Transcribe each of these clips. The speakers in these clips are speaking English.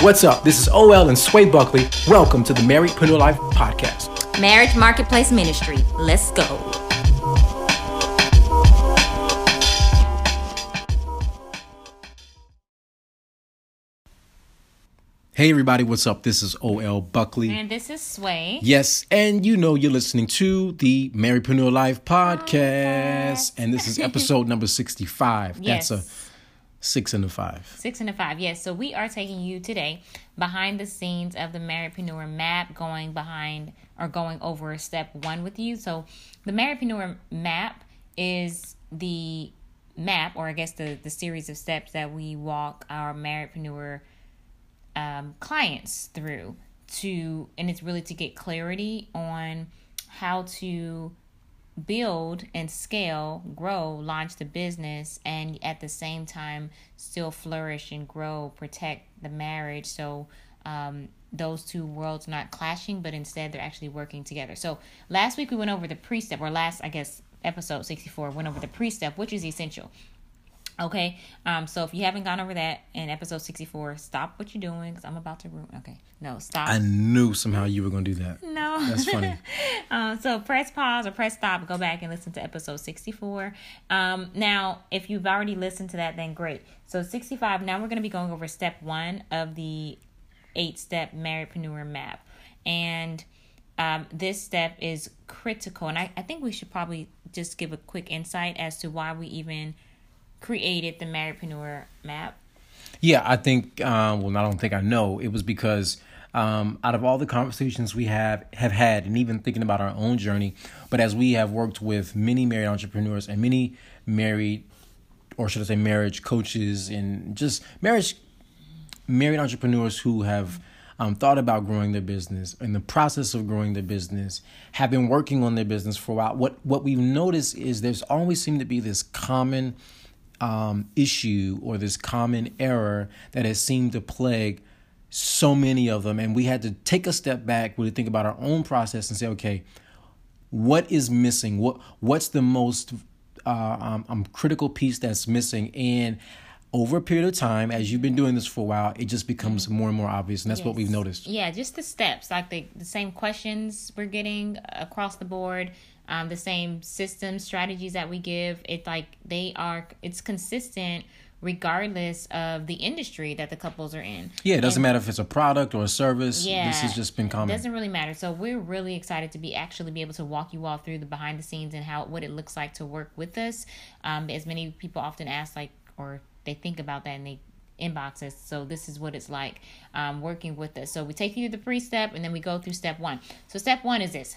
What's up? This is OL and Sway Buckley. Welcome to the Married Marriedpreneur Life Podcast. Marriage Marketplace Ministry. Let's go. Hey everybody, what's up? This is OL Buckley. And this is Sway. Yes, and you know you're listening to the Marriedpreneur Life podcast, Podcast. and this is episode number 65. Yes. That's a six and a five. Six and a five, yes. So we are taking you today behind the scenes of the Marriedpreneur map, going behind or going over step one with you. So the Marriedpreneur map is the map, or I guess the the series of steps that we walk our Marriedpreneur um, clients through to, and it's really to get clarity on how to build and scale, grow, launch the business, and at the same time still flourish and grow, protect the marriage. So um, those two worlds not clashing, but instead they're actually working together. So last week we went over the pre-step, or last I guess episode sixty four went over the pre-step, which is essential. Okay, um, so if you haven't gone over that in episode 64, stop what you're doing because I'm about to ruin. Okay, no, stop. I knew somehow you were going to do that. No. That's funny. um, so press pause or press stop, go back and listen to episode 64. Um, now, if you've already listened to that, then great. So 65, now we're going to be going over step one of the eight step marriedpreneur map. And um, this step is critical. And I, I think we should probably just give a quick insight as to why we even created the marriedpreneur map. Yeah, I think. Um, well, I don't think I know. It was because um, out of all the conversations we have have had, and even thinking about our own journey, but as we have worked with many married entrepreneurs and many married, or should I say, marriage coaches, and just marriage married entrepreneurs who have um, thought about growing their business in the process of growing their business have been working on their business for a while what what we've noticed is there's always seemed to be this common um, issue or this common error that has seemed to plague so many of them. And we had to take a step back really think about our own process and say okay what is missing? What what's the most uh, um, um, critical piece that's missing? And over a period of time as you've been doing this for a while it just becomes more and more obvious. And that's what we've noticed. Yeah, just the steps, like the, the same questions we're getting across the board, um, the same system strategies that we give. It's like they are, it's consistent regardless of the industry that the couples are in. yeah it doesn't matter if it's a product or a service Yeah, this has just been common. It doesn't really matter. So we're really excited to be actually be able to walk you all through the behind the scenes and how what it looks like to work with us. Um, as many people often ask, like, or they think about that and they inbox us. So this is what it's like um, working with us. So we take you through the pre-step and then we go through step one. So step one is this.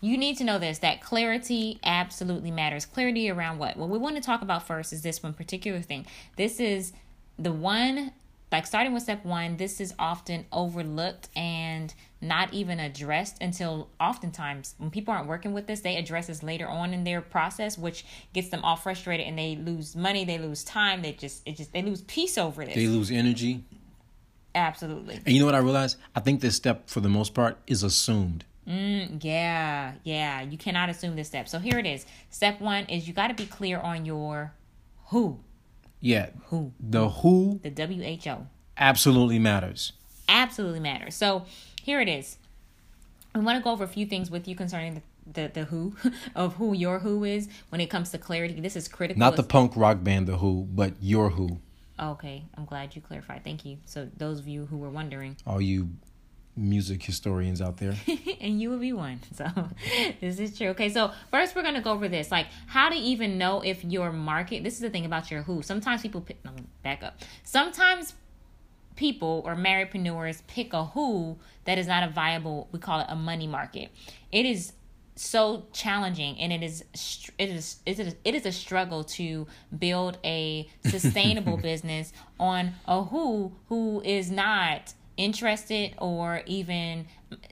You need to know this that clarity absolutely matters. Clarity around what? What we want to talk about first is this one particular thing. This is the one, like starting with step one, this is often overlooked and not even addressed until oftentimes when people aren't working with this, they address this later on in their process, which gets them all frustrated and they lose money, they lose time, they just, it just, they lose peace over this. they lose energy absolutely. and you know what i realized i think this step for the most part is assumed Mm, yeah, yeah. You cannot assume this step. So here it is. Step one is you got to be clear on your who, yeah Who? the who the WHO. absolutely matters Absolutely matters. So here it is. I want to go over a few things with you concerning the, the, the who of who your who is when it comes to clarity. This is critical. not the punk rock band the who but your who Okay, I'm glad you clarified. Thank you. So those of you who were wondering, all you music historians out there and you will be one. So this is true. Okay, so first we're gonna go over this, like how to even know if your market. This is the thing about your who. Sometimes people pick. No, back up. Sometimes people or marriedpreneurs pick a who that is not a viable. We call it a money market. It is so challenging and it is it is it is it is a struggle to build a sustainable business on a who who is not interested or even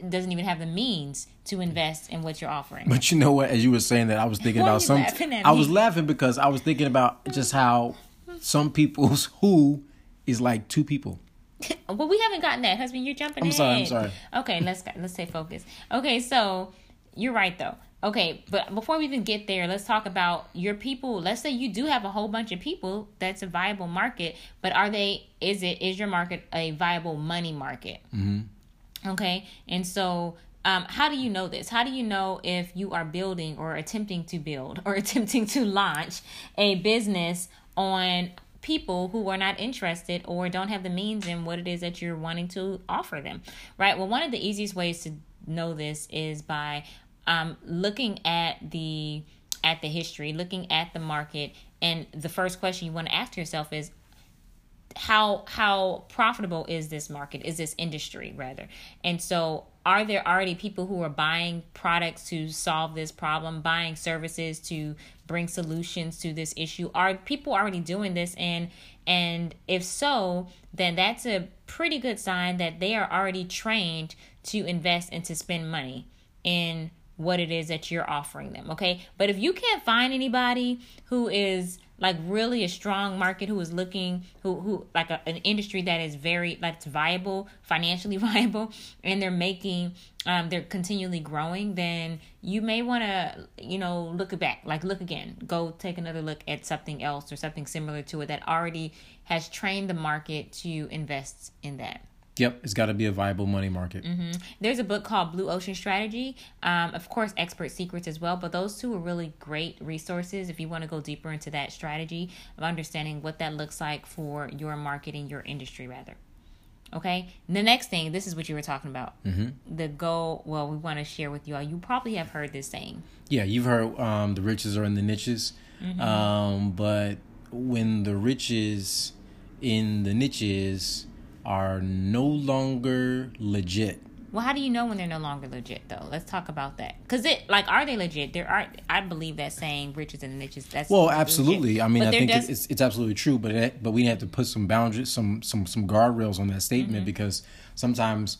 doesn't even have the means to invest in what you're offering. But you know what? As you were saying that, I was thinking Why about some. I was laughing because I was thinking about just how some people's who is like two people. Well, we haven't gotten that, husband. You're jumping. I'm sorry, I'm sorry. Okay, let's let's stay focused. Okay, so you're right though. Okay, but before we even get there, let's talk about your people. Let's say you do have a whole bunch of people. That's a viable market, but are they? Is it is your market a viable money market? Mm-hmm. Okay, and so. Um, how do you know this? How do you know if you are building or attempting to build or attempting to launch a business on people who are not interested or don't have the means in what it is that you're wanting to offer them, right? Well, one of the easiest ways to know this is by um, looking at the at the history, looking at the market, and the first question you want to ask yourself is how how profitable is this market is this industry rather? And so are there already people who are buying products to solve this problem buying services to bring solutions to this issue? Are people already doing this? And and if so then that's a pretty good sign that they are already trained to invest and to spend money in what it is that you're offering them okay? But if you can't find anybody who is like really a strong market who is looking who who like a, an industry that is very like viable financially viable and they're making um they're continually growing then you may want to you know look back. Like look again. Go take another look at something else or something similar to it that already has trained the market to invest in that Yep, it's got to be a viable money market. there's a book called Blue Ocean Strategy. Um, of course, Expert Secrets as well, but those two are really great resources if you want to go deeper into that strategy of understanding what that looks like for your marketing, your industry, rather. Okay. The next thing, this is what you were talking about. Mm-hmm. The goal. Well, we want to share with you all. You probably have heard this saying. Yeah, you've heard um, the riches are in the niches, um, but when the riches in the niches are no longer legit, Well, how do you know when they're no longer legit, though? Let's talk about that. Because it, like, are they legit? There are. I believe that saying "riches and niches." That's Well, legit. absolutely. I mean, But I think does- it's it's absolutely true, but it, but we have to put some boundaries, some some some guardrails on that statement mm-hmm. because sometimes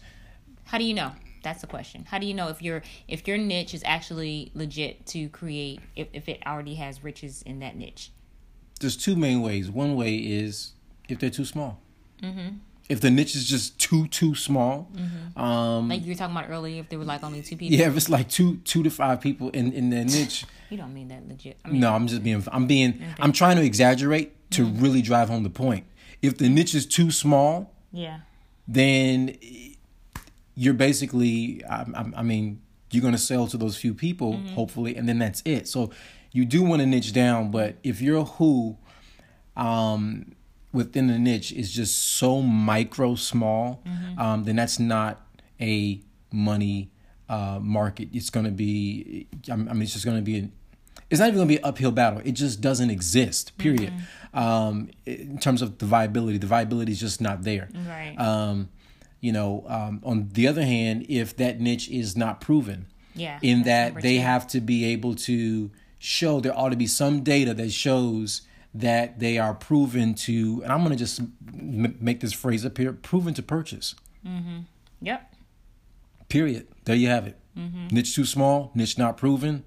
How do you know? That's the question. How do you know if your if your niche is actually legit to create if, if it already has riches in that niche? there's two main ways. One way is if they're too small. Mm-hmm. If the niche is just too too small, um, Like you were talking about earlier, if there were like only two people. yeah, if it's like two two to five people in in their niche, You don't mean that legit. I mean, no, I'm just being I'm being I'm trying to exaggerate to really drive home the point. If the niche is too small, yeah. then you're basically I, I, I mean you're going to sell to those few people hopefully and then that's it so you do want to niche down but if you're a who um within the niche is just so micro small um then that's not a money uh market it's going to be i mean it's just going to be an it's not even going to be an uphill battle. It just doesn't exist. Period. Um, in terms of the viability, the viability is just not there. Right. Um, you know, um, on the other hand, if that niche is not proven, Yeah, in that they two. have to be able to show there ought to be some data that shows that they are proven to, and I'm going to just m- make this phrase up here: proven to purchase. Mm-hmm. Yep. Period. There you have it. Mm-hmm. Niche too small, niche not proven.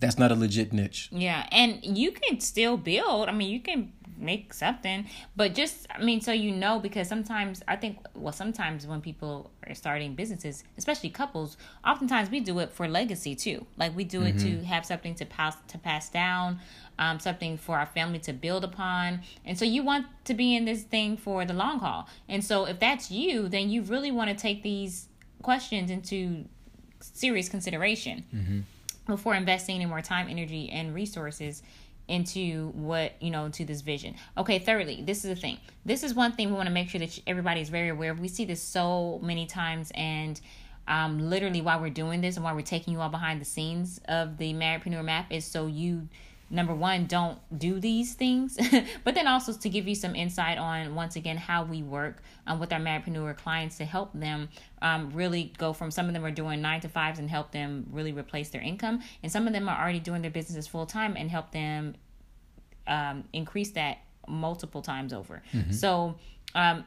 That's not a legit niche. Yeah, and you can still build. I mean, you can make something, but just I mean, so you know, because sometimes I think, well, sometimes when people are starting businesses, especially couples, oftentimes we do it for legacy too. Like we do it to have something to pass to pass down, um, something for our family to build upon, and so you want to be in this thing for the long haul. And so if that's you, then you really want to take these questions into serious consideration before investing in more time, energy, and resources into what you know to this vision. Okay, thirdly, this is the thing. This is one thing we want to make sure that everybody is very aware of. We see this so many times, and um, literally while we're doing this and while we're taking you all behind the scenes of the Marriedpreneur Map is so you number one don't do these things but then also to give you some insight on once again how we work um, with our marriedpreneur clients to help them um, really go from some of them are doing nine to fives and help them really replace their income and some of them are already doing their businesses full time and help them um, increase that multiple times over so um,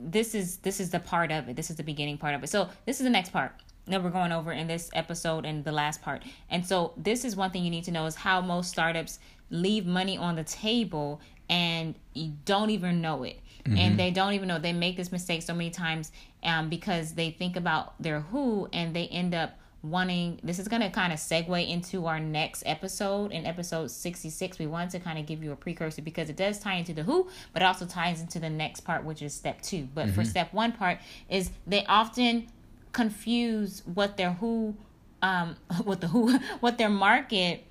this is this is the part of it. This is the beginning part of it. So this is the next part that we're going over in this episode and the last part. And so this is one thing you need to know is how most startups leave money on the table and you don't even know it. Mm-hmm. And they don't even know they make this mistake so many times um, because they think about their who and they end up wanting this is going to kind of segue into our next episode in episode 66 we wanted to kind of give you a precursor because it does tie into the who but it also ties into the next part which is step two but mm-hmm. for step one part is they often confuse what their who um what the who what their market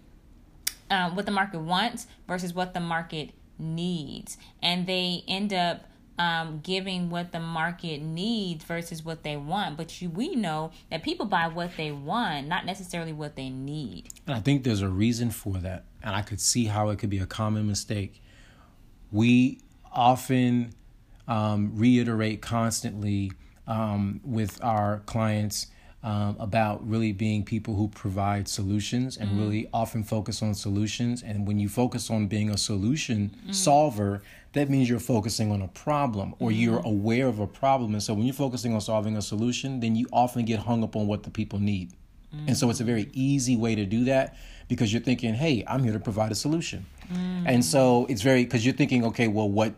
um what the market wants versus what the market needs and they end up um, giving what the market needs versus what they want. But you, we know that people buy what they want, not necessarily what they need. And I think there's a reason for that. And I could see how it could be a common mistake. We often um, reiterate constantly um, with our clients um, about really being people who provide solutions and mm-hmm. really often focus on solutions. And when you focus on being a solution mm-hmm. solver, that means you're focusing on a problem or mm-hmm. you're aware of a problem. And so when you're focusing on solving a solution, then you often get hung up on what the people need. And so it's a very easy way to do that because you're thinking, hey, I'm here to provide a solution. And so it's very, because you're thinking, okay, well, what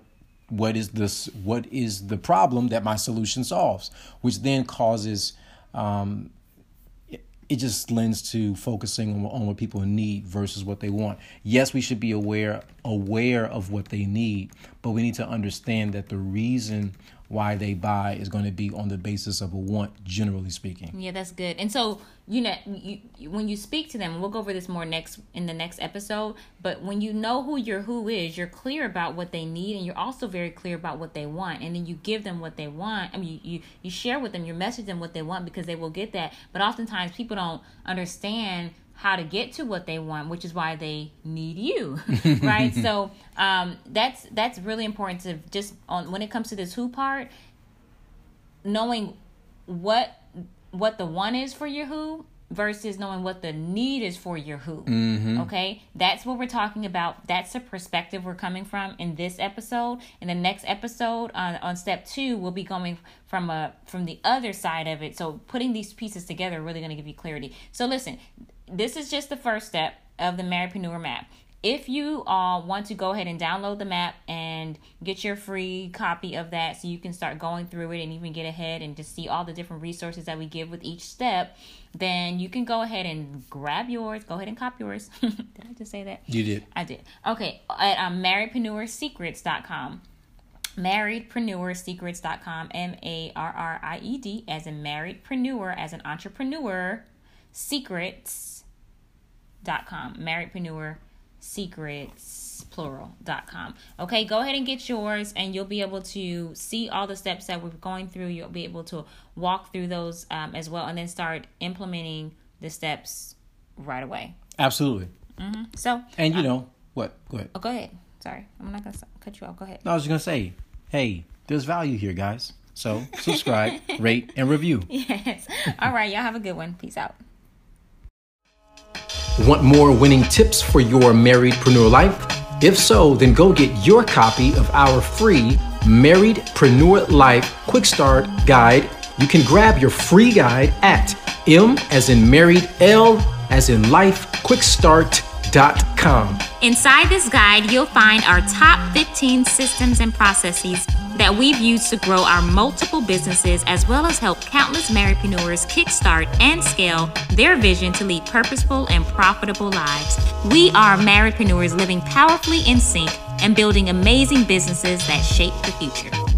what is this what is the problem that my solution solves which then causes um, it, it just lends to focusing on, on what people need versus what they want. Yes we should be aware aware of what they need but we need to understand that the reason why they buy is going to be on the basis of a want generally speaking. Yeah that's good. And so you know you, when you speak to them we'll go over this more next in the next episode but when you know who your who is you're clear about what they need and you're also very clear about what they want and then you give them what they want. I mean you, you, you share with them you message them what they want because they will get that. But oftentimes people don't understand how to get to what they want, which is why they need you, right? so um, that's that's really important to just on when it comes to this who part, knowing what what the one is for your who versus knowing what the need is for your who. Mm-hmm. Okay, that's what we're talking about. That's the perspective we're coming from in this episode. In the next episode, on on step two, we'll be going from a from the other side of it. So putting these pieces together really going to give you clarity. So listen, this is just the first step of the Marriedpreneur map. If you uh, want to go ahead and download the map and get your free copy of that so you can start going through it and even get ahead and just see all the different resources that we give with each step, then you can go ahead and grab yours. Go ahead and copy yours. did I just say that? You did. I did. Okay, at um, marriedpreneursecrets.com marriedpreneursecrets.com m-a-r-r-i-e-d as a marriedpreneur as an entrepreneur secrets dot com. Marriedpreneur secrets plural.com okay go ahead and get yours and you'll be able to see all the steps that we're going through. You'll be able to walk through those um, as well and then start implementing the steps right away. Absolutely. Mm-hmm. so and you um, know what? Go ahead. Oh go ahead. Sorry. I'm not gonna cut you off. Go ahead. No, i was just gonna say hey there's value here guys. So subscribe rate and review. Yes. All right. Y'all have a good one. Peace out Want more winning tips for your marriedpreneur life? If so, then go get your copy of our free Marriedpreneur Life Quick Start Guide. You can grab your free guide at M as in married, L as in life, quickstart.com. Inside this guide, you'll find our top 15 systems and processes that we've used to grow our multiple businesses as well as help countless marriedpreneurs kickstart and scale their vision to lead purposeful and profitable lives. We are marriedpreneurs living powerfully in sync and building amazing businesses that shape the future.